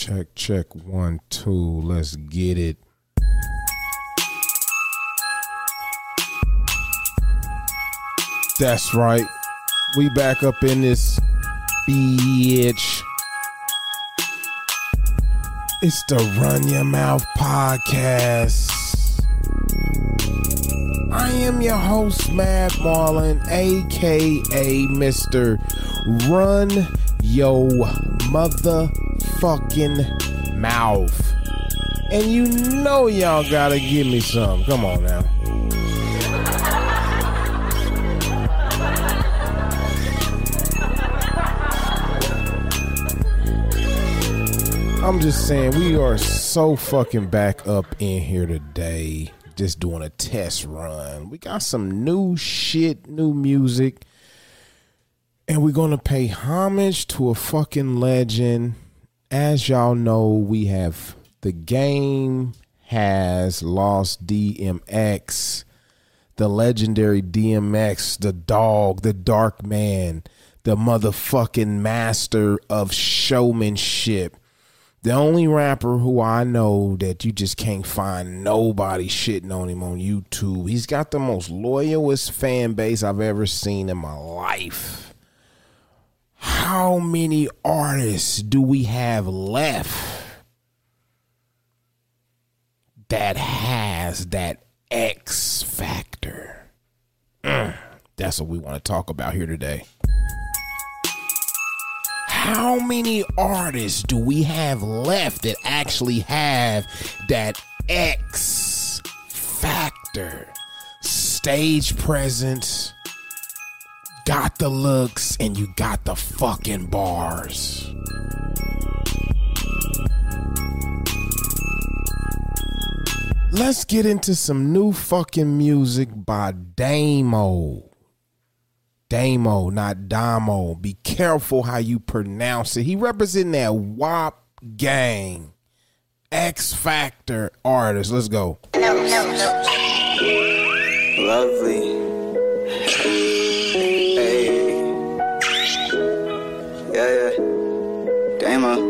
Check, check, one, two. Let's get it. That's right. We back up in this bitch. It's the Run Your Mouth podcast. I am your host, Matt Marlin, aka Mr. Run Yo Motherfucking Mouth. And you know y'all gotta give me some. Come on now. I'm just saying, we are so fucking back up in here today, just doing a test run. We got some new shit, new music, and we're gonna pay homage to a fucking legend. As y'all know, we have the game has lost DMX, the legendary DMX, the dog, the dark man, the motherfucking master of showmanship the only rapper who I know that you just can't find nobody shitting on him on YouTube. He's got the most loyalist fan base I've ever seen in my life. How many artists do we have left that has that X factor? Mm, that's what we want to talk about here today how many artists do we have left that actually have that X factor? Stage presence, got the looks, and you got the fucking bars. Let's get into some new fucking music by Damo. Damo, not Damo. Be careful how you pronounce it. He representing that WAP gang. X Factor artist. Let's go. Lovely. Yeah, yeah. Damo. Uh.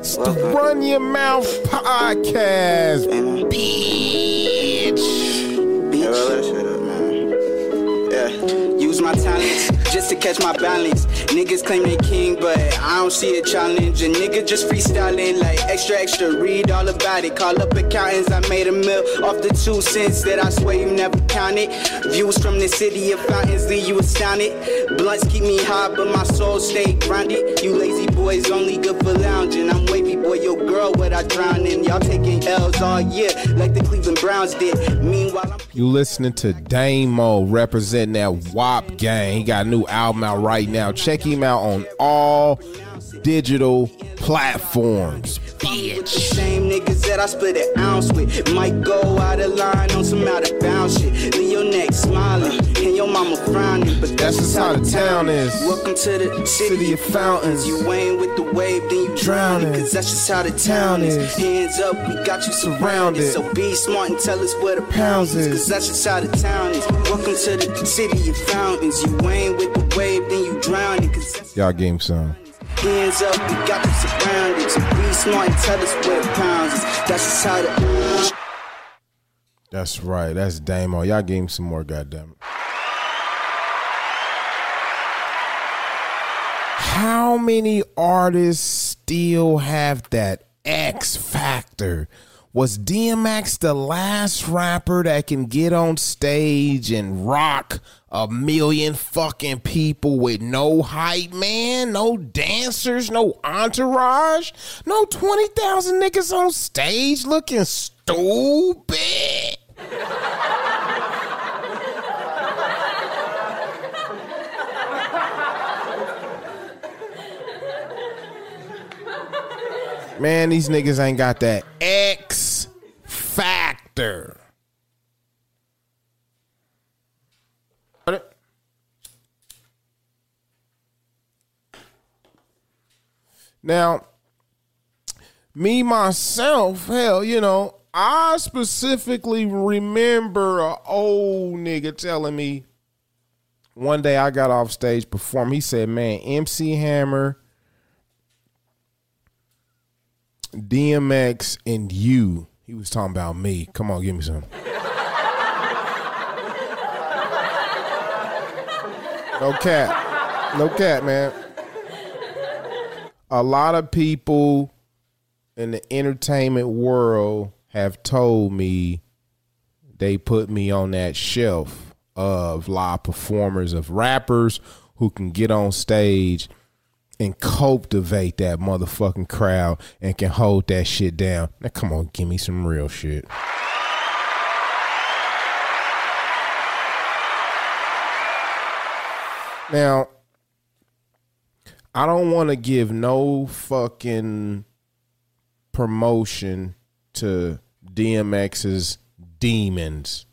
It's the Run Your Mouth podcast, Damo. Uh. bitch. Yeah, roll that shit up, man. Yeah. Use my talents just to catch my balance. Niggas claim they king, but I don't see a challenge. A nigga just freestyling like extra, extra. Read all about it. Call up accountants. I made a mill off the two cents that I swear you never counted. Views from the city of fountains leave you astounded. Blunts keep me high, but my soul stay grounded. You lazy boys only good for lounging. I'm wavy boy, your girl, what I drown in. Y'all taking L's all year like the Cleveland Browns did. Meanwhile, I'm You listening to Damo representing that WAP gang. He got a album out right now. Check him out on all digital platforms. The same niggas that I split an ounce with might go out of line on some out of bounds shit. Leave your neck smiling and your mama frowning, but that's, just how the town is. Welcome to the city, of fountains. You ain't with the wave, then you drowning, Drowning. cause that's just how the town is. Hands up, we got you surrounded. Surrounded. So be smart and tell us where the pounds is, cause that's just how the town is. Welcome to the city of fountains. You ain't with the wave, then you drowning, cause that's Y'all game some. Hands up, we got you surrounded. So be smart and tell us where pounds is. That's just how the. That's right. That's Damo. Y'all gave him some more, goddamn. How many artists still have that X factor? Was DMX the last rapper that can get on stage and rock a million fucking people with no hype man, no dancers, no entourage, no 20,000 niggas on stage looking stupid? Man, these niggas ain't got that X factor. Now, me myself, hell, you know, I specifically remember a old nigga telling me one day I got off stage perform. He said, "Man, MC Hammer DMX and you. He was talking about me. Come on, give me some. No cat. No cat, man. A lot of people in the entertainment world have told me they put me on that shelf of live performers, of rappers who can get on stage and cultivate that motherfucking crowd and can hold that shit down. Now, come on, give me some real shit. Now, I don't want to give no fucking promotion to DMX's demons.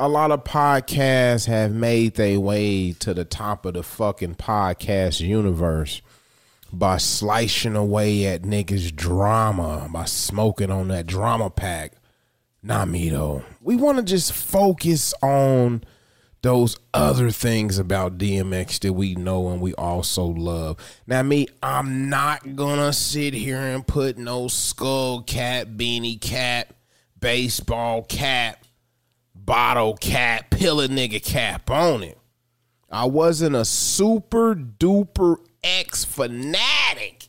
A lot of podcasts have made their way to the top of the fucking podcast universe by slicing away at niggas' drama, by smoking on that drama pack. Not me though. We want to just focus on those other things about DMX that we know and we also love. Now, me, I'm not gonna sit here and put no skull cap, beanie cap, baseball cap, bottle cap, pillar nigga cap on it. I wasn't a super duper X fanatic,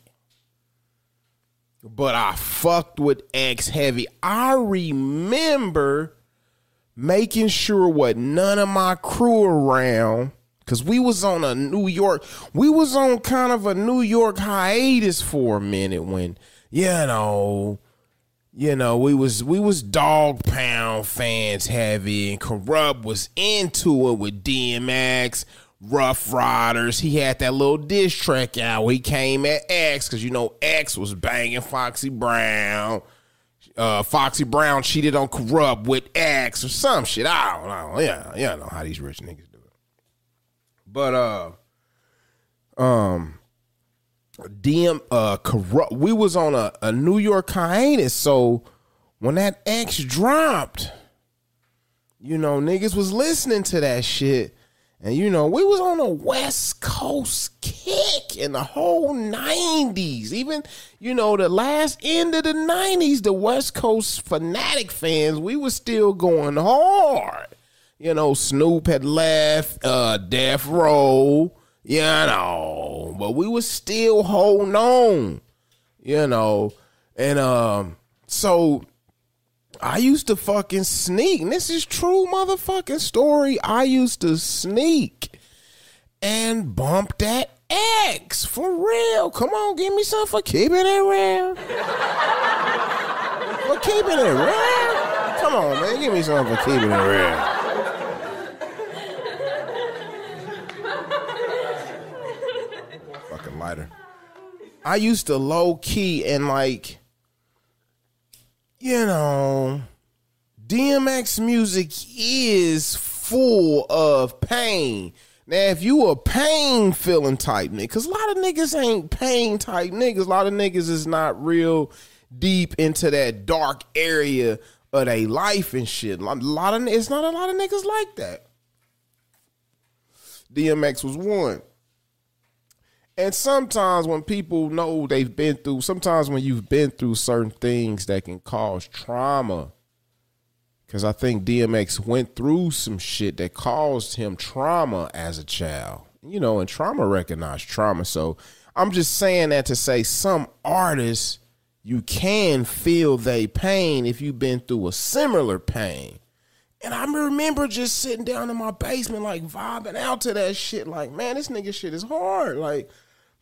but I fucked with X heavy. I remember making sure what none of my crew around because we was on a new york we was on kind of a new york hiatus for a minute when you know you know we was we was dog pound fans heavy and Kurupt was into it with dmx Ruff Ryders. he had that little diss track out he came at x because you know x was banging foxy brown uh, Foxy Brown cheated on Kurupt with X or some shit. I don't know. Yeah, yeah, I know how these rich niggas do it. But uh, um, DM uh Kurupt. We was on a, a New York hiatus, so when that X dropped, you know, niggas was listening to that shit. And you know, we was on a West Coast kick in the whole 90s. Even, you know, the last end of the 90s, the West Coast fanatic fans, we was still going hard. You know, Snoop had left, uh, Death Row, you know, but we was still holding on, you know. And um, so I used to fucking sneak. And this is true motherfucking story. I used to sneak and bump that X for real. Come on, give me some for keeping it real. for keeping it real. Come on, man. Give me some for keeping it real. Fucking lighter. I used to low key and like you know, DMX music is full of pain. Now, if you a pain feeling type nigga, because a lot of niggas ain't pain type niggas. A lot of niggas is not real deep into that dark area of their life and shit. A lot of it's not a lot of niggas like that. DMX was one. And sometimes when people know they've been through, sometimes when you've been through certain things that can cause trauma, because I think DMX went through some shit that caused him trauma as a child. You know, and trauma recognized trauma. So I'm just saying that to say some artists, you can feel they pain if you've been through a similar pain. And I remember just sitting down in my basement, like vibing out to that shit. Like, man, this nigga shit is hard. Like,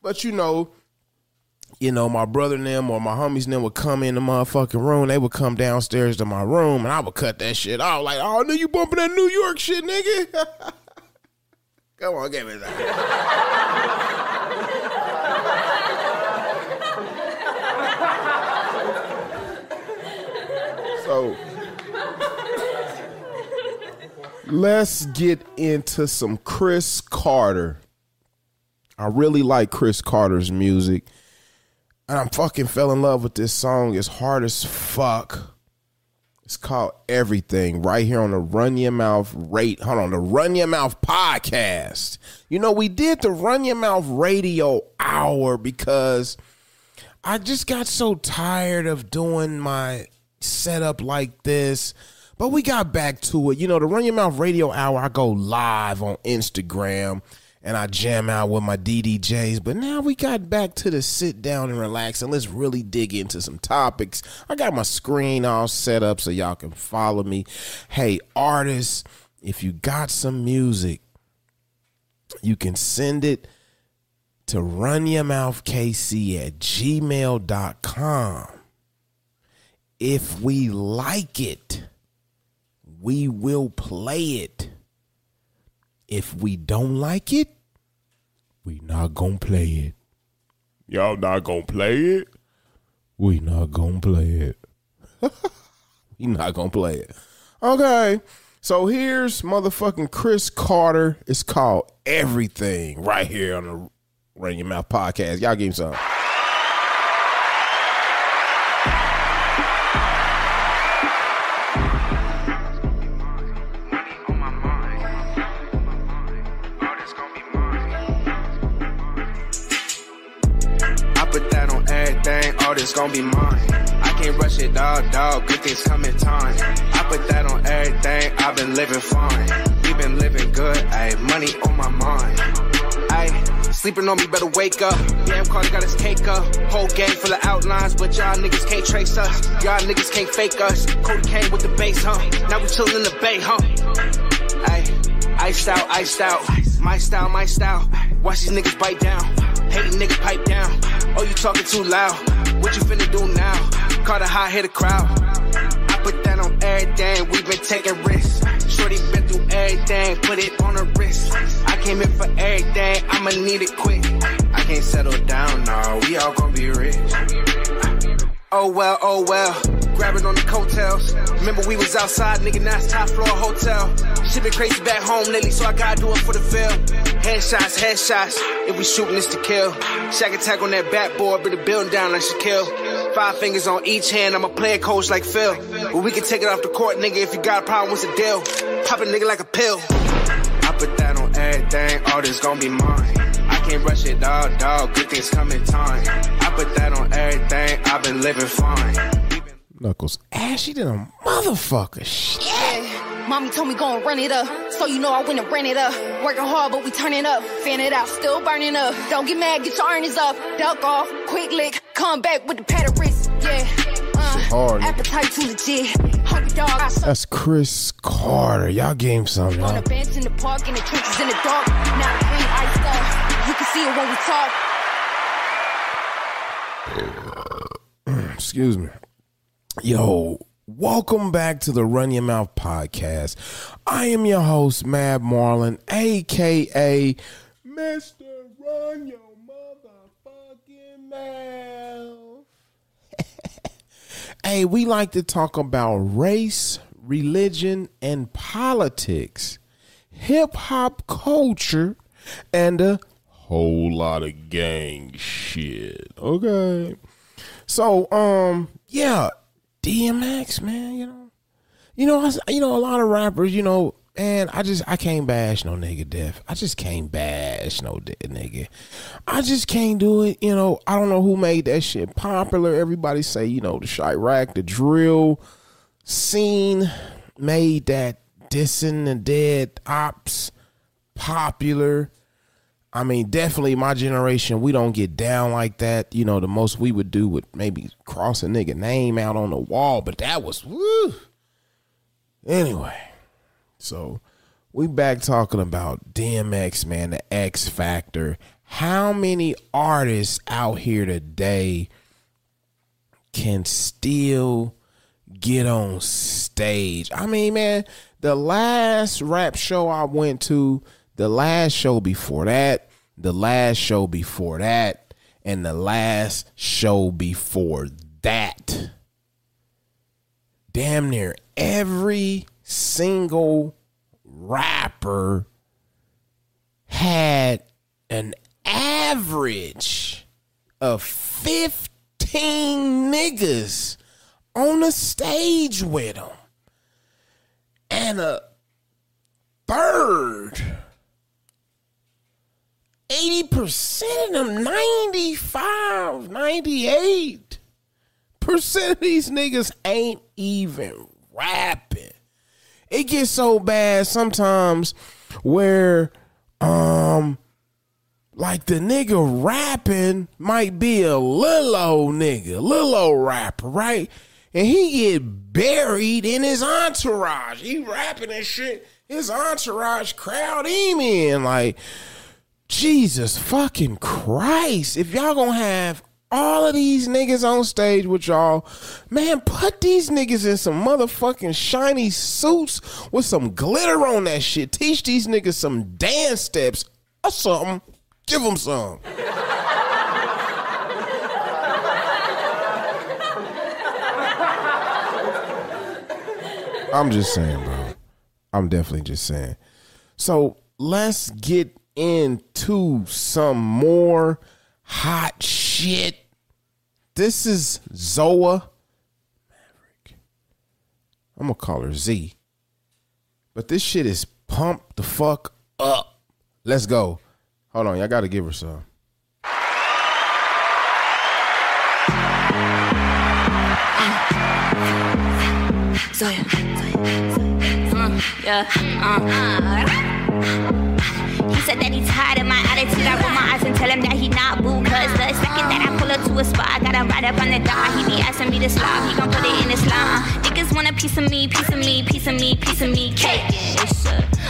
but you know, you know, my brother and them or my homies and them would come in the motherfucking room. They would come downstairs to my room and I would cut that shit off. Like, oh, knew you bumping that New York shit, nigga. come on, give me that. so let's get into some Chris Carter. I really like Chris Carter's music. And I'm fucking fell in love with this song. It's hard as fuck. It's called Everything right here on the Run Your Mouth Rate. Hold on, the Run Your Mouth podcast. You know, we did the Run Your Mouth radio hour because I just got so tired of doing my setup like this. But we got back to it. You know, the Run Your Mouth Radio Hour, I go live on Instagram and I jam out with my DDJs. But now we got back to the sit down and relax and let's really dig into some topics. I got my screen all set up so y'all can follow me. Hey, artists, if you got some music, you can send it to runyourmouthkc at gmail.com. If we like it, we will play it. If we don't like it, we not gonna play it. Y'all not gonna play it? We not gonna play it. we not gonna play it. Okay. So here's motherfucking Chris Carter. It's called Everything right here on the Run Your Mouth podcast. Y'all give him some. All this gon' be mine. I can't rush it, dog, dog. Good things come in time. I put that on everything. I've been living fine. We been living good. Ayy, money on my mind. Ayy, sleeping on me, better wake up. Damn, Carter got his cake up. Whole gang full of outlines, but y'all niggas can't trace us. Y'all niggas can't fake us. Cody came with the bass, huh? Now we chillin' in the bay, huh? Ayy, iced out, iced out. My style, my style. Watch these niggas bite down. Hating niggas pipe down. Oh, you talking too loud. What you finna do now? Caught a high hit a crowd. I put that on everything. We been taking risks. Shorty been through everything. Put it on her wrist. I came in for everything. I'ma need it quick. I can't settle down, no. We all gonna be rich. Oh well, oh well. Grab it on the coattails. Remember we was outside, nigga, now it's top floor hotel. Shit been crazy back home lately, so I gotta do it for the film. Headshots, headshots. If we shooting this to kill. Shack attack on that backboard, bring the building down like Shaquille. Five fingers on each hand, I'm a player coach like Phil. But we can take it off the court, nigga, if you got a problem, what's the deal? Pop a nigga like a pill. I put that on everything, all this gon' be mine. I can't rush it, dog, dog. Good things come in time. I put that on everything. I've been living fine. Knuckles ah, ashy than a motherfucker. Shit. Mommy told me go and run it up. So you know I went and ran it up. Working hard, but we turning up. Fan it out, still burning up. Don't get mad, get your earnings up. Duck off, quick lick. Come back with the of wrist. Yeah. Uh, hard. Appetite too legit. Hungry dog, I That's Chris Carter. Y'all game something. on bench in the park, in the trenches, in the dark. Now iced up. You can see it when we talk. Excuse me. Yo, welcome back to the Run Your Mouth podcast. I am your host, Mad Marlin, aka Mr. Run Your Motherfucking Mouth. hey, we like to talk about race, religion, and politics, hip hop culture, and a whole lot of gang shit. Okay. So, um, yeah, DMX, man, you know, you know, I you know, a lot of rappers, you know, and I just I can't bash no nigga death. I just can't bash no dead nigga. I just can't do it. You know, I don't know who made that shit popular. Everybody say, you know, the Chiraq, the drill scene made that dissing the dead ops popular. I mean, definitely my generation, we don't get down like that. You know, the most we would do would maybe cross a nigga name out on the wall, but that was woo. Anyway, so we back talking about DMX, man, the X Factor. How many artists out here today can still get on stage? I mean, man, the last rap show I went to, the last show before that, the last show before that, and the last show before that. Damn near every single rapper had an average of 15 niggas on the stage with them. And a third 80% of them, 95, 98 percent of these niggas ain't even rapping. It gets so bad sometimes where um like the nigga rapping might be a little old nigga, little old rapper, right? And he get buried in his entourage. He rapping and shit. His entourage crowd him in. Like, Jesus fucking Christ. If y'all gonna have all of these niggas on stage with y'all, man, put these niggas in some motherfucking shiny suits with some glitter on that shit. Teach these niggas some dance steps or something. Give them some. I'm just saying, bro. I'm definitely just saying. So let's get into some more hot shit. This is Zoya Maverick. I'm gonna call her Z. But this shit is pumped the fuck up. Let's go. Hold on, y'all gotta give her some. Zoya. Uh, yeah. Uh. He said that he's tired of my attitude. I roll my eyes and tell him that he not boo. Cause the second that I pull up to a spot, I got him right up on the dot. He be asking me to slide, he gon' put it in his line. Niggas want a piece of me, piece of me, piece of me, piece of me. Cake.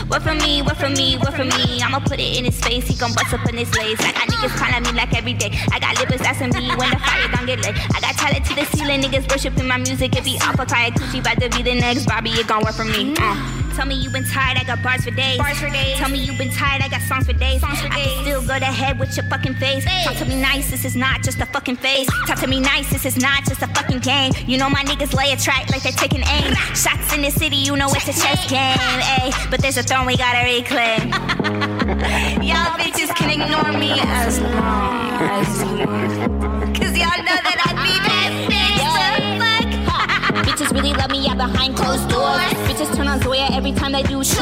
What for me, what for me, what for me? I'ma put it in his face, he gon' bust up in his lace. I got niggas calling me like every day. I got lippers asking me when the fire gon' get lit. I got talent to the ceiling, niggas worshiping my music. It be off a Kaya Coochie, about to be the next Bobby, it gon' work for me. Uh. Tell me you've been tired, I got bars for days. Bars for days. Tell me you've been tired, I got songs for days. Songs for I can still go to head with your fucking face. Talk to me nice, this is not just a fucking face. Talk to me nice, this is not just a fucking game. You know my niggas lay a track like they're taking aim. Shots in the city, you know it's a chess game. Ayy, but there's a throne we gotta reclaim. y'all bitches can ignore me as long as you want. Cause y'all know that I be that bitch. Bitches really love me, yeah, behind closed doors. Bitches turn on Zoya every time they do chores.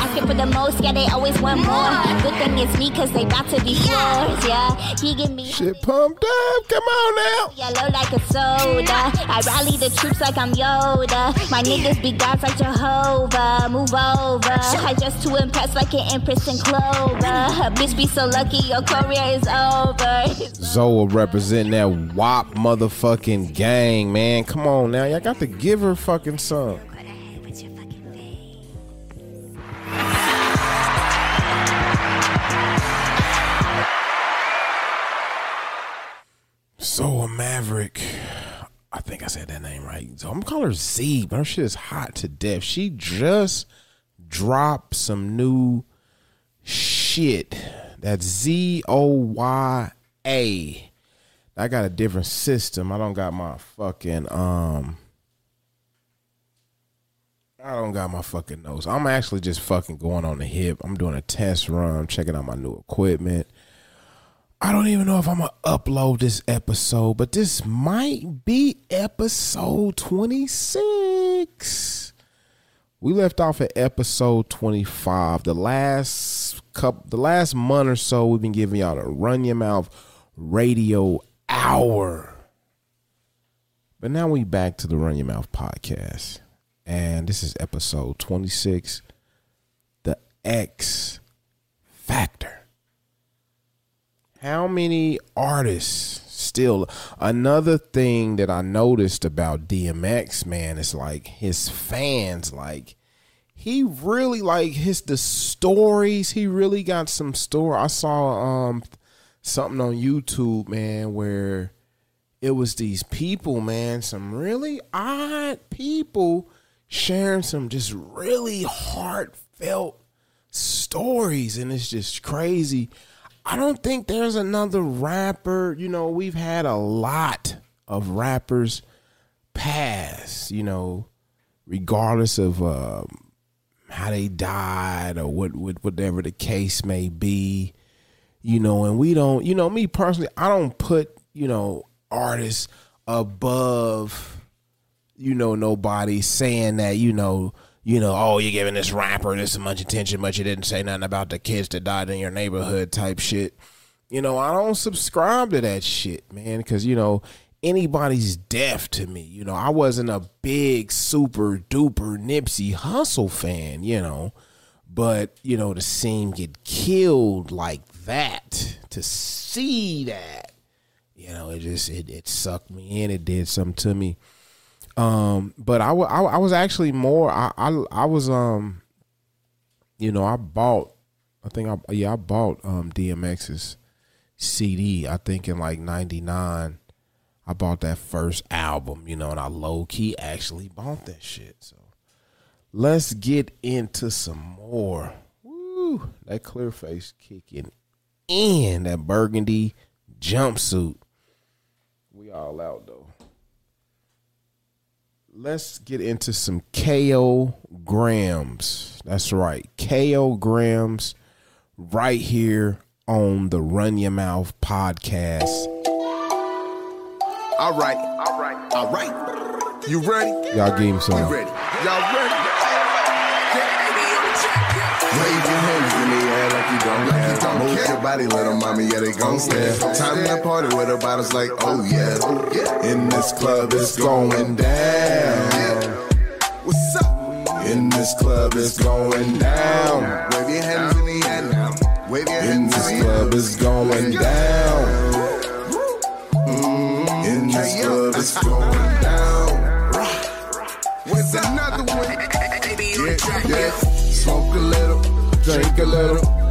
Asking for the most, yeah, they always want more. Good thing it's me, cause they bout to be floors, yeah. He give me Shit pumped up. Come on now. yellow like a soda. I rally the troops like I'm Yoda. My niggas be gods like Jehovah. Move over. I just too impressed like an empress in clover. Mm. A bitch be so lucky, your career is over. Zoya representing that WAP motherfucking gang, man. Come on now. Y'all got to give her fucking some. Maverick. I think I said that name right. So I'm calling her Z, but her shit is hot to death. She just dropped some new shit. That's Z O Y A. I got a different system. I don't got my fucking um I don't got my fucking nose. I'm actually just fucking going on the hip. I'm doing a test run. I'm checking out my new equipment. I don't even know if I'm gonna upload this episode, but this might be episode 26. We left off at episode 25. The last couple the last month or so we've been giving y'all the run your mouth radio hour. But now we back to the Run Your Mouth podcast. And this is episode 26 The X Factor. How many artists still another thing that I noticed about DMX, man, is like his fans like he really like his the stories, he really got some story. I saw um something on YouTube, man, where it was these people, man, some really odd people sharing some just really heartfelt stories, and it's just crazy. I don't think there's another rapper. You know, we've had a lot of rappers pass. You know, regardless of uh, how they died or what, what, whatever the case may be. You know, and we don't. You know, me personally, I don't put you know artists above you know nobody saying that you know you know, oh, you're giving this rapper this much attention, but you didn't say nothing about the kids that died in your neighborhood type shit. You know, I don't subscribe to that shit, man, because, you know, anybody's death to me. You know, I wasn't a big, super duper Nipsey Hussle fan, you know, but, you know, to see him get killed like that, to see that, you know, it just, it, it sucked me in. It did something to me. Um, but I, I, I was actually more. I, I, I was um, you know, I bought. I think I yeah I bought um DMX's CD. I think in like '99. I bought that first album, you know, and I low key actually bought that shit. So let's get into some more. Woo, that clear face kicking in that burgundy jumpsuit. We all out though let's get into some KO grams. That's right. KO grams right here on the Run Your Mouth podcast. All right. All right. All right. You ready? Y'all give him some. We ready. Y'all ready? Your your body, little mommy, yeah, they gon' stare. Time to party with the bottles like, oh yeah. In this club, it's going down. What's up? In this club, it's going down. Wave your hands in the air now. Wave your hands In this club, it's going down. Mm-hmm. In this club, it's going down. What's another one? Yeah, yeah. Smoke a little, drink a little,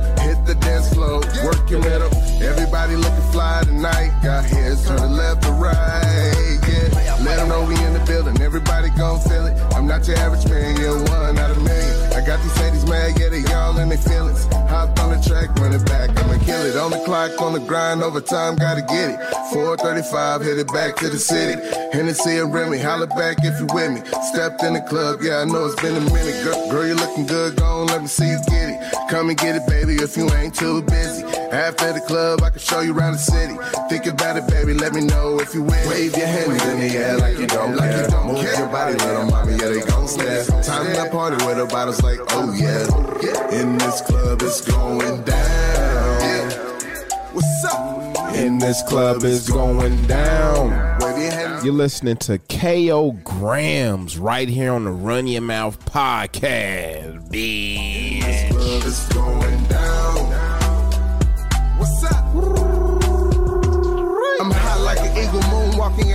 the dance floor, work your middle. Everybody looking fly tonight. Got heads to the left or right. Yeah, let them know we in the building. Everybody gon' feel it. I'm not your average man, you're one out of million. I got these ladies mad, yeah, they all in their feelings. Hopped on the track, run it back, I'ma kill it. On the clock, on the grind, overtime, gotta get it. 435, hit it back to the city. Hennessy and Remy, holla back if you with me. Stepped in the club, yeah, I know it's been a minute. Girl, girl you looking good, go on, let me see you get it. Come and get it, baby, if you ain't too busy. After the club, I can show you around the city. Think about it, baby, let me know if you win. Wave your hands in the air like you don't like You don't Move care. your body, little mommy, yeah, they gon' stare. Time to party with the bottles like, oh yeah. In this club, it's going down. What's up? In this club, it's going down. You're listening to KO Grams right here on the Run Your Mouth podcast, bitch. club is going down. What's up?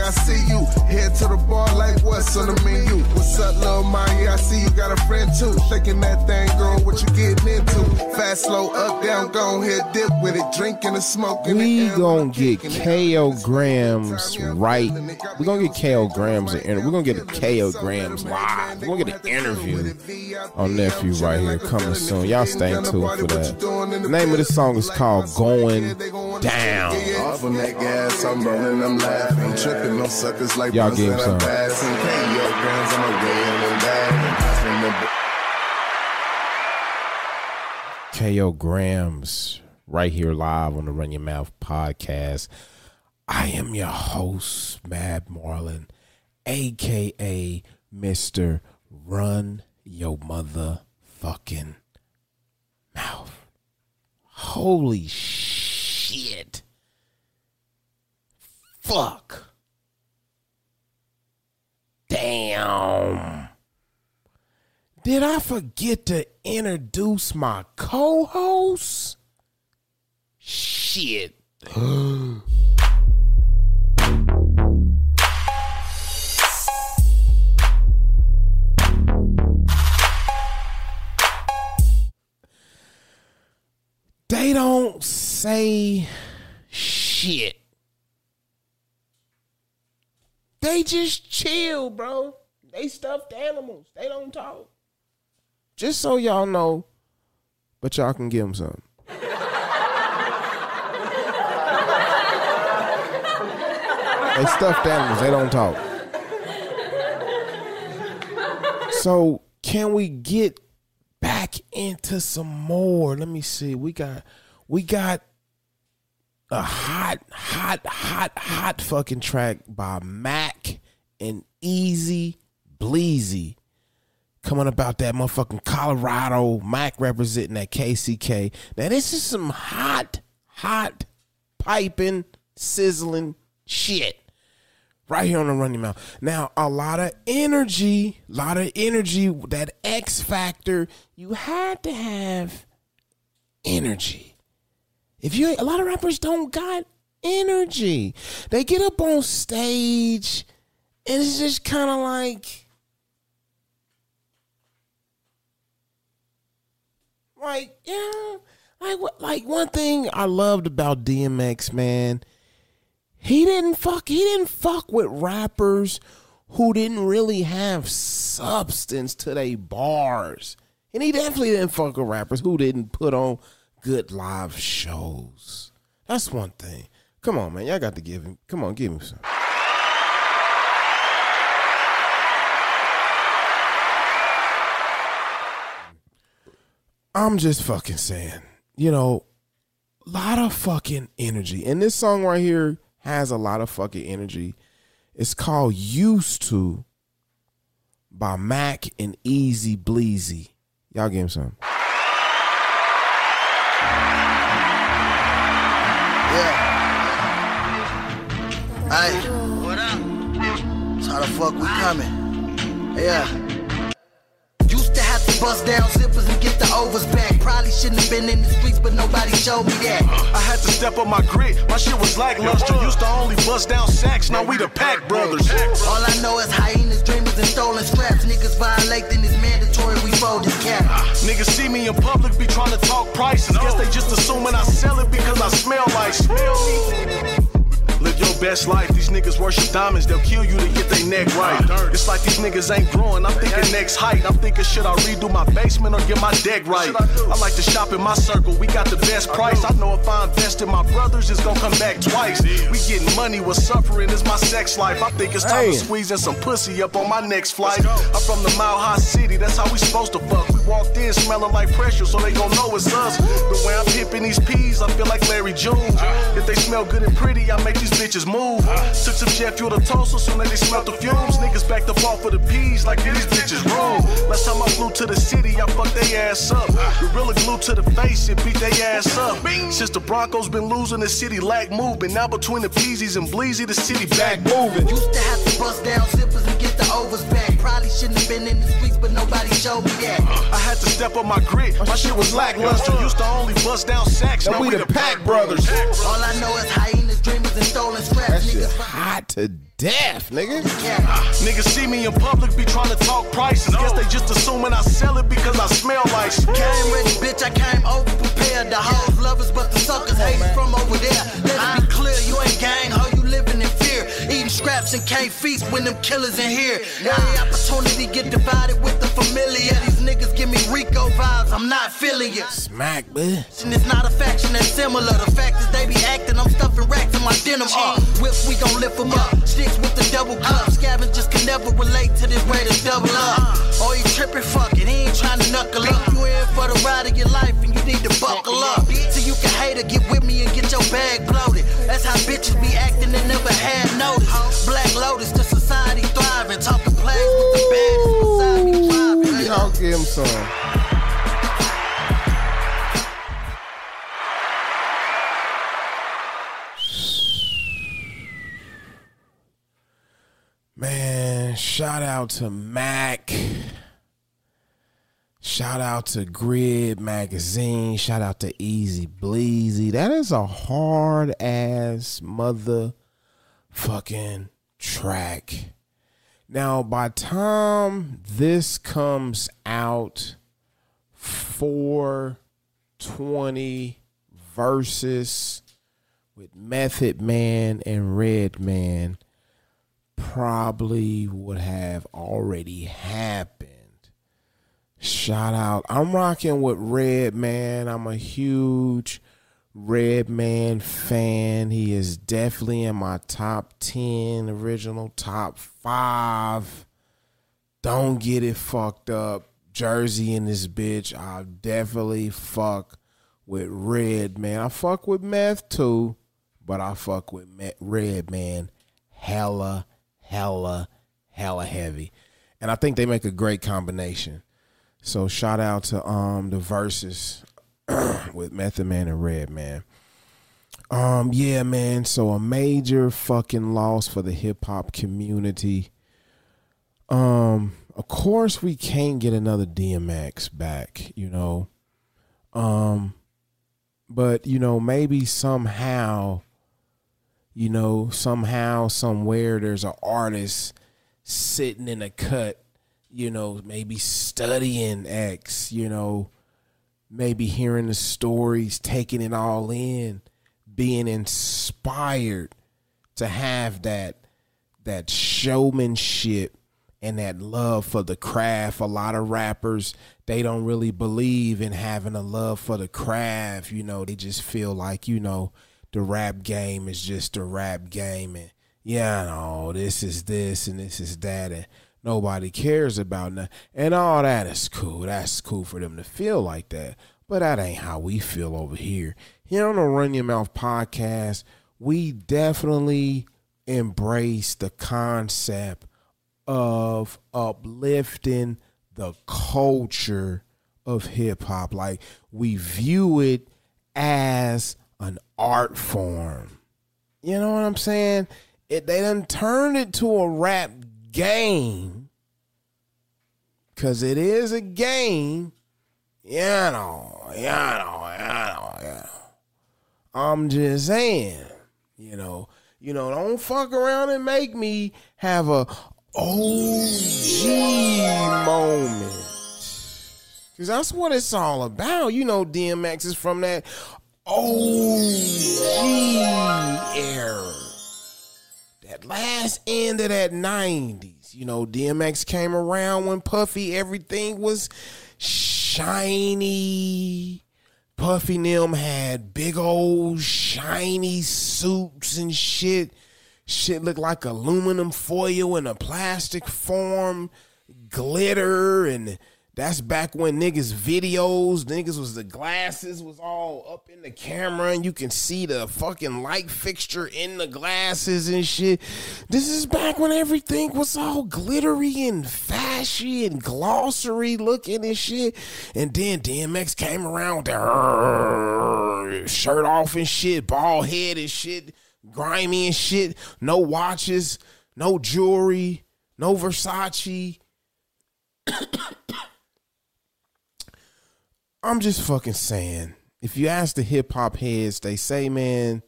Moonwalking, I see you. Head to the bar like what's on the menu? What's up, little Maya? I see you got a friend too. Shaking that thing, girl, what you getting into? Fast, slow, up, down, go ahead, dip with it. Drinking and smoking. We gonna get KO Grams right. We gonna get KO Grams. an inter- We're gonna get a KO Grams live. We're gonna get an interview on nephew right here coming soon. Y'all stay tuned for that. The name of this song is called Going Down. Off on that gas, I'm rolling, I'm laughing. Tripping on suckers like Y'all him that I'm some. passing. KO grams, I'm a wheel and that. KO Grams right here live on the Run Your Mouth podcast. I am your host, Mad Marlin, aka Mr. Run Your Motherfucking Mouth. Holy shit. Fuck. Damn. Did I forget to introduce my co host? Shit. they don't say shit. They just chill, bro. They stuffed animals. They don't talk. Just so y'all know, but y'all can give them some. they stuffed animals. They don't talk. So can we get back into some more? Let me see. We got we got a hot, hot, hot, hot fucking track by Mac and Easy Bleezy. coming about that motherfucking Colorado, Mac representing that KCK. Now this is some hot, hot, piping, sizzling shit right here on the running mouth. Now, a lot of energy, a lot of energy, that X factor, you had to have energy. If you a lot of rappers don't got energy. They get up on stage and it's just kind of like like yeah, like like one thing I loved about DMX, man, he didn't fuck he didn't fuck with rappers who didn't really have substance to their bars. And he definitely didn't fuck with rappers who didn't put on good live shows. That's one thing. Come on, man. Y'all got to give him. Come on, give him some. I'm just fucking saying, you know, a lot of fucking energy. And this song right here has a lot of fucking energy. It's called Used to by Mac and Easy Bleezy. Y'all give him some. Yeah. Hey. What up? That's how the fuck we coming. Yeah. Bust down zippers and get the overs back. Probably shouldn't have been in the streets, but nobody showed me that. Uh-huh. I had to step up my grit. My shit was like lackluster. Used to only bust down sacks. Now we the Pack Brothers. All I know is hyenas, dreamers, and stolen scraps. Niggas violate, then it's mandatory we fold this cap. Uh-huh. Niggas see me in public, be trying to talk prices. Guess they just assuming I sell it because I smell like smell me. Live your best life. These niggas worship diamonds. They'll kill you to get their neck right. It's like these niggas ain't growing. I'm thinking next height. I'm thinking should I redo my basement or get my deck right? I like to shop in my circle. We got the best price. I know if I invest in my brothers, it's gonna come back twice. We getting money. What's suffering is my sex life. I think it's time to squeeze in some pussy up on my next flight. I'm from the Mile High City. That's how we supposed to fuck. We walked in smelling like pressure, so they gon' know it's us. The way I'm pimping these peas, I feel like Larry June. If they smell good and pretty, I make these bitches move. Ah. Took some jet fuel to Tulsa, soon as they smelt the fumes. Niggas back to fall for the peas, like these bitches room. Last time I flew to the city, I fucked they ass up. Ah. Gorilla glue to the face, it beat they ass up. Since the Broncos been losing, the city lack movement. Now between the Peasies and Bleezy, the city back moving. Used to have to bust down zippers and get the overs back. Probably shouldn't have been in the streets, but nobody showed me that. I had to step up my grit. My shit was lackluster. Used to only bust down sacks. Now, we, the Pack Brothers. All I know is hyenas, dreamers, and stolen scraps. That shit Niggas hot to death, nigga. cap. Niggas see me in public, be trying to talk prices. Guess they just assuming I sell it because I smell like Came ready, bitch. I came over prepared. The hoes lovers, but the suckers hate from over there. Let it be uh-huh. clear, you ain't gang, ho. You living in fear, eating scraps and can't feast when them killers in here. Every opportunity get divided with the familiar. These niggas give me Rico vibes. I'm not feeling you. Smack, bitch. And it's not a faction that's similar. The fact is they be acting, I'm stuffing racks in my denim. Uh, whips, we gon' lift them up. Sticks with the double cup. Scavengers can never relate to this way to double up. Oh, he tripping, fuck it. He ain't trying to knuckle up. You in for the ride of your life and you need to buckle up. So you can hate or get with me and get your bag bloated. That's how bitches be acting and never had notice. Black Lotus to society thriving. Talking plays with the baddest beside me driving. Y'all give him some. Man, shout out to Mac. Shout out to Grid Magazine. Shout out to Easy Bleezy. That is a hard ass mother fucking track. Now, by time this comes out, 420 Verzuz with Method Man and Redman probably would have already happened. Shout out. I'm rocking with Redman. I'm a huge Redman fan. He is definitely in my top 10, original top 5. Don't get it fucked up. Jersey in this bitch. I definitely fuck with Redman. I fuck with Meth too, but I fuck with Redman hella, hella, hella heavy. and I think they make a great combination. So shout out to um the Verzuz with Method Man and Redman. Um, yeah, man. So a major fucking loss for the hip hop community. Um, of course we can't get another DMX back, you know. Um, but you know, maybe somehow, you know, somehow, somewhere there's an artist sitting in a cut, you know, maybe studying X, you know, maybe hearing the stories, taking it all in, being inspired to have that that showmanship and that love for the craft. A lot of rappers, they don't really believe in having a love for the craft. You know, they just feel like, you know, the rap game is just a rap game and yeah, no, this is this and this is that and nobody cares about that. And all that is cool. That's cool for them to feel like that. But that ain't how we feel over here. Here on the Run Your Mouth podcast, we definitely embrace the concept of uplifting the culture of hip hop. Like we view it as an art form. You know what I'm saying? It they done turned it to a rap game. Cause it is a game. You know, you know, you know, you know. I'm just saying, you know, you know, don't fuck around and make me have a OG moment. Cause that's what it's all about. You know, DMX is from that OG era. Last end of that 90s. You know, DMX came around when Puffy, everything was shiny. Puffy them had big old shiny suits and shit. Shit looked like aluminum foil in a plastic form, glitter, and that's back when niggas videos, niggas was the glasses was all up in the camera and you can see the fucking light fixture in the glasses and shit. This is back when everything was all glittery and fashy and glossary looking and shit. And then DMX came around with shirt off and shit, bald head and shit, grimy and shit, no watches, no jewelry, no Versace. I'm just fucking saying. If you ask the hip hop heads, they say, man,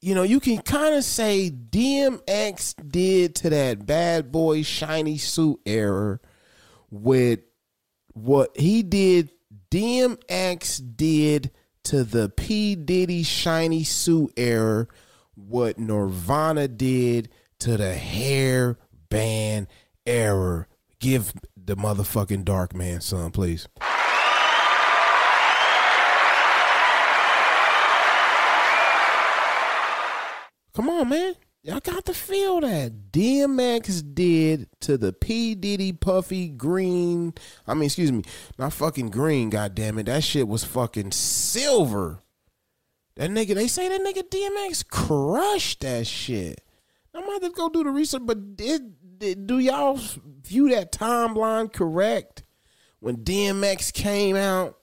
you know, you can kind of say DMX did to that bad boy shiny suit error with what he did, DMX did to the P. Diddy shiny suit error what Nirvana did to the hair band error. Give the motherfucking dark man some, please. Come on, man. Y'all got to feel that. DMX did to the P. Diddy Puffy Green. I mean, excuse me, not fucking green, God damn it. That shit was fucking silver. That nigga, they say that nigga DMX crushed that shit. I might have to go do the research, but did, did do y'all view that timeline correct? When DMX came out,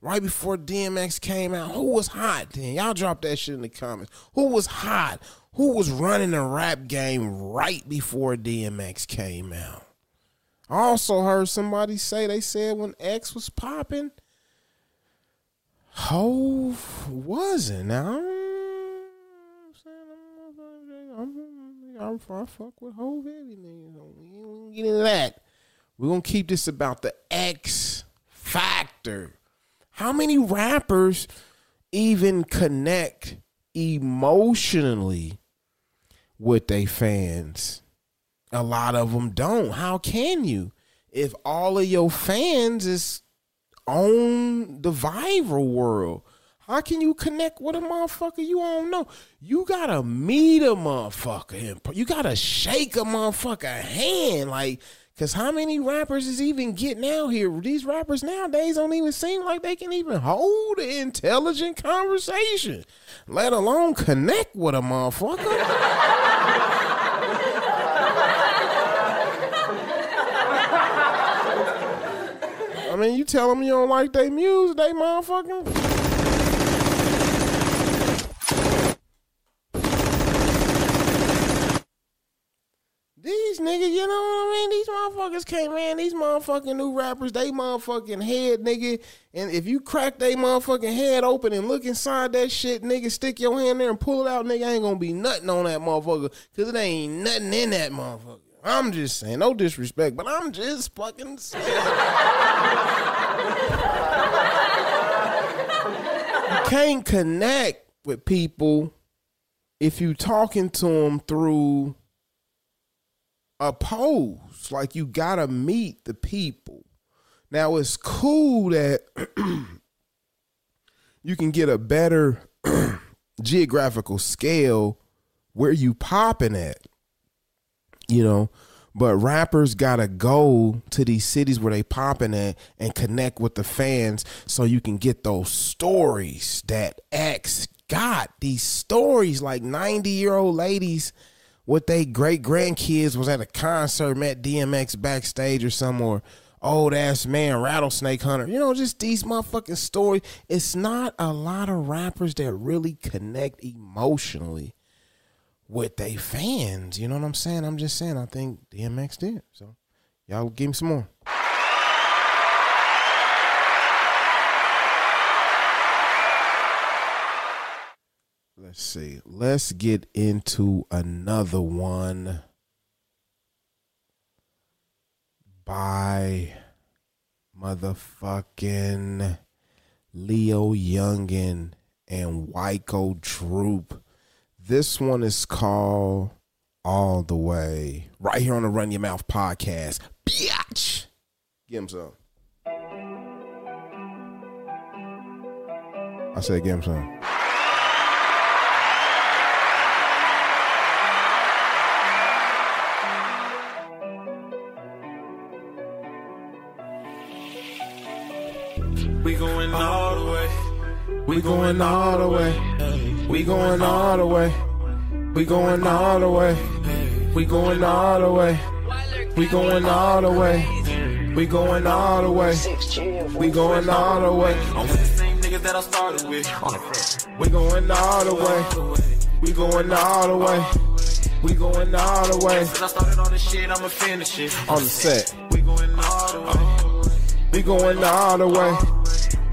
right before DMX came out, who was hot then? Y'all drop that shit in the comments. Who was hot? Who was running the rap game right before DMX came out? I also heard somebody say they said when X was popping, Hove wasn't. Now, I'm, I fuck with Hove heavy niggas. We ain't get into that. We're gonna keep this about the X factor. How many rappers even connect emotionally with their fans? A lot of them don't. How can you? If all of your fans is on the viral world, how can you connect with a motherfucker you don't know? You gotta meet a motherfucker. You gotta shake a motherfucker hand. Like Cause how many rappers is even getting out here? These rappers nowadays don't even seem like they can even hold an intelligent conversation, let alone connect with a motherfucker. I mean, you tell them you don't like their music, they motherfucking. These niggas, you know what I mean? These motherfuckers came in, these motherfucking new rappers, they motherfucking head, nigga. And if you crack they motherfucking head open and look inside that shit, nigga, stick your hand there and pull it out, nigga, ain't gonna be nothing on that motherfucker. Cause it ain't nothing in that motherfucker. I'm just saying, no disrespect, but I'm just fucking saying. you can't connect with people if you talking to them through a pose. Like you gotta meet the people. Now it's cool that you can get a better geographical scale where you popping at. You know, but rappers gotta go to these cities where they popping at and connect with the fans so you can get those stories that X got. These stories like 90 year old ladies with they great grandkids was at a concert, met DMX backstage or some or old ass man rattlesnake hunter. You know, just these motherfucking stories. It's not a lot of rappers that really connect emotionally with they fans. You know what I'm saying? I'm just saying I think DMX did. So y'all give me some more. Let's see. Let's get into another one by motherfucking Leo Youngin and Wyco Droop. This one is called All the Way. Right here on the Run Your Mouth podcast. Biatch. Give him some. I said, give him some. We going all the way. We going all the way. We going all the way. We going all the way. We going all the way. We going all the way. We going all the way. We going all the way. I'm with the same niggas that I started with. We going all the way. We going all the way. We going all the way. Since I started all this shit, I'ma finish it. On the set. We going all the way. We going all the way.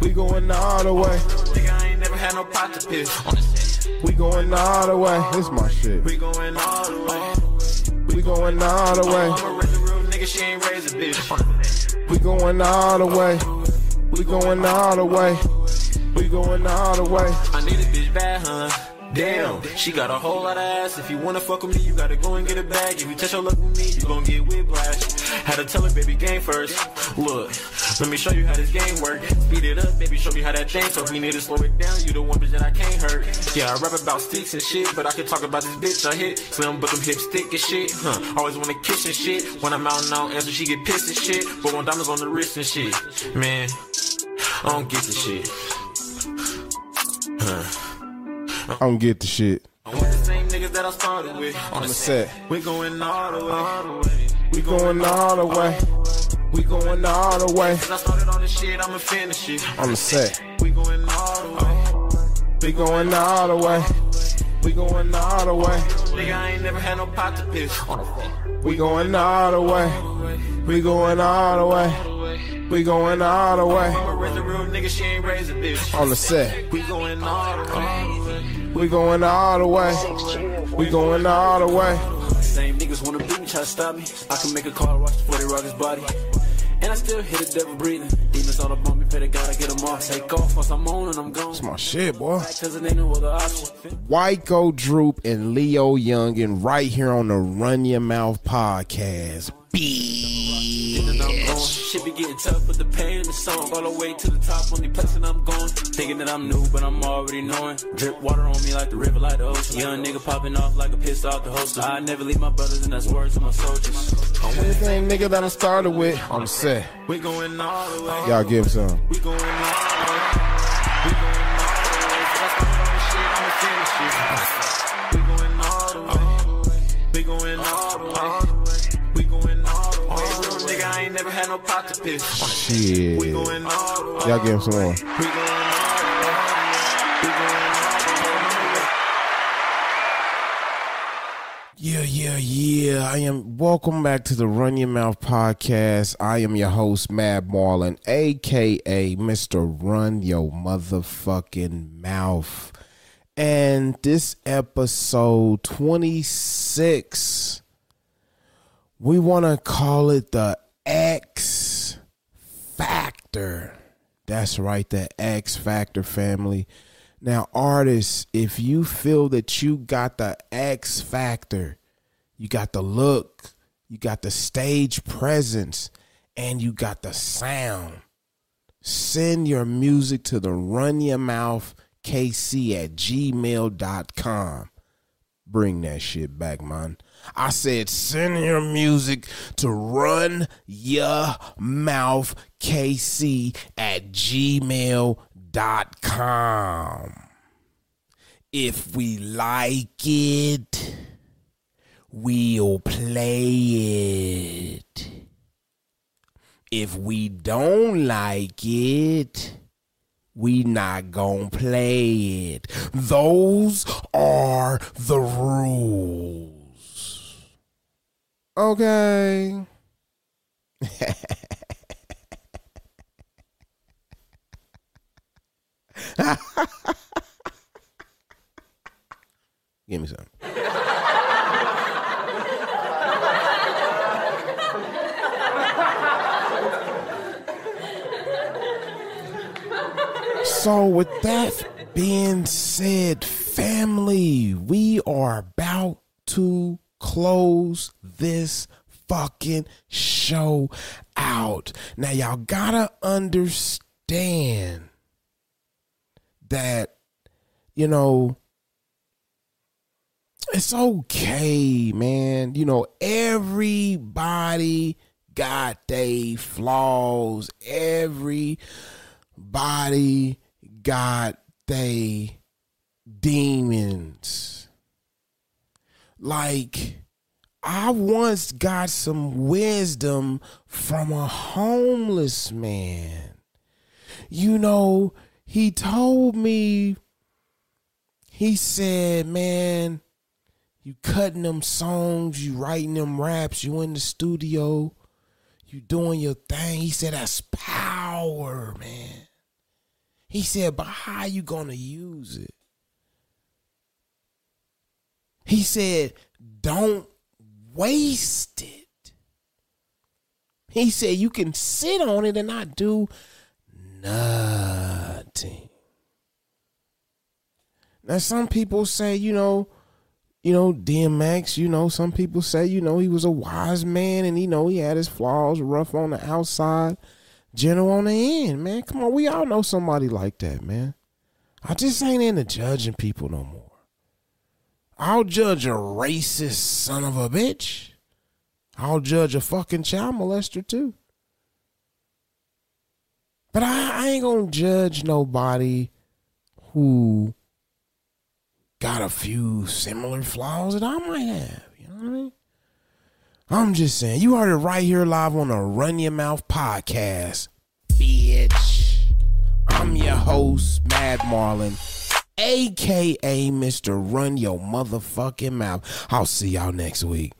We going all the way. Nigga, I ain't never had no pot to piss. We going all the way. This my shit. We going all the way. We going all the way. I'ma a real nigga, she ain't raise a bitch. We going all the way. We going all the way. We going all the way. I need a bitch bad, huh? Damn, she got a whole lot of ass. If you wanna fuck with me, you gotta go and get a bag. If you touch her luck with me, you gon' get whiplash. Had to tell her, baby, game first. Look, let me show you how this game work. Speed it up, baby, show me how that thing. So if we need to slow it down, you the one bitch that I can't hurt. Yeah, I rap about sticks and shit, but I can talk about this bitch I hit. Slim, but them hips thick and shit. Huh, always wanna kiss and shit. When I'm out and out, answer, she get pissed and shit. But when diamonds on the wrist and shit. Man, I don't get the shit. I don't get the shit. That I started with. On the set. We going all the way. The. We going all the way. We going all the way. Since I started all this shit, I'ma finish it. On the set. We going all the way. We going all the way. We going all the way. Nigga, I ain't never had no pot to piss. We going all the way. We going all the way. We going all the way. I'ma raise a real nigga, she ain't raise a bitch. On the set. We going all the way. We going all the way. We going all the way. Same niggas wanna beat me, try to stop me. I can make a call, watch the 40 rock his body. And I still hit the devil breathing. Demons all up on me, pray to God I get them off. Take off once I'm on and I'm gone. That's my shit, boy. Cause it ain't no other. Wyco Droop and Leo Youngin right here on the Run Your Mouth podcast. And I'm gone. Shit be getting tough with the pain in the song. All the way to the top, only place that I'm going. Thinking that I'm new, but I'm already knowing. Drip water on me like the river, like the ocean. Young nigga popping off like a piss off the host. I never leave my brothers, and that's words to my soldiers. I'm the same nigga that I started with I'm set. We going all the way. Y'all give some. We going all the way. We going all the way. Since I started all this shit, I'ma finish it. We going all the way. We going all the way. Had no no pot to piss. Shit. We going all the way. Y'all give him some more. We going all the way. We going all the way. Yeah, yeah, yeah. I am welcome back to the Run Your Mouth podcast. I am your host, Mad Marlin, aka Mr. Run Your Motherfucking Mouth. And this episode 26, we want to call it the X Factor. That's right, the X Factor family. Now, artists, if you feel that you got the X factor, you got the look, you got the stage presence, and you got the sound, send your music to the Run Your Mouth KC at gmail.com. Bring that shit back, man. I said send your music to run your mouth KC at gmail.com. If we like it, we'll play it. If we don't like it, we not gonna play it. Those are the rules. Okay. Give me some. So, with that being said, family, we are about to close this fucking show out. Now, y'all gotta understand that, you know, it's okay, man. You know, everybody got they flaws. Everybody got they demons. Like, I once got some wisdom from a homeless man. You know, he told me, he said, man, you cutting them songs, you writing them raps, you in the studio, you doing your thing. He said that's power, man. He said, but how you gonna use it? He said, don't waste it. He said you can sit on it and not do nothing. Now some people say, you know, you know, DMX, you know, some people say, you know, he was a wise man and, you know, he had his flaws, rough on the outside, gentle on the end, man. Come on, we all know somebody like that, man. I just ain't into judging people no more. I'll judge a racist son of a bitch. I'll judge a fucking child molester too. But I, I ain't gonna judge nobody who got a few similar flaws that I might have. You know what I mean? I'm just saying, you heard it right here live on the Run Your Mouth podcast, bitch. I'm your host, Mad Marlin, aka Mr. Run Your Motherfucking Mouth. I'll see y'all next week.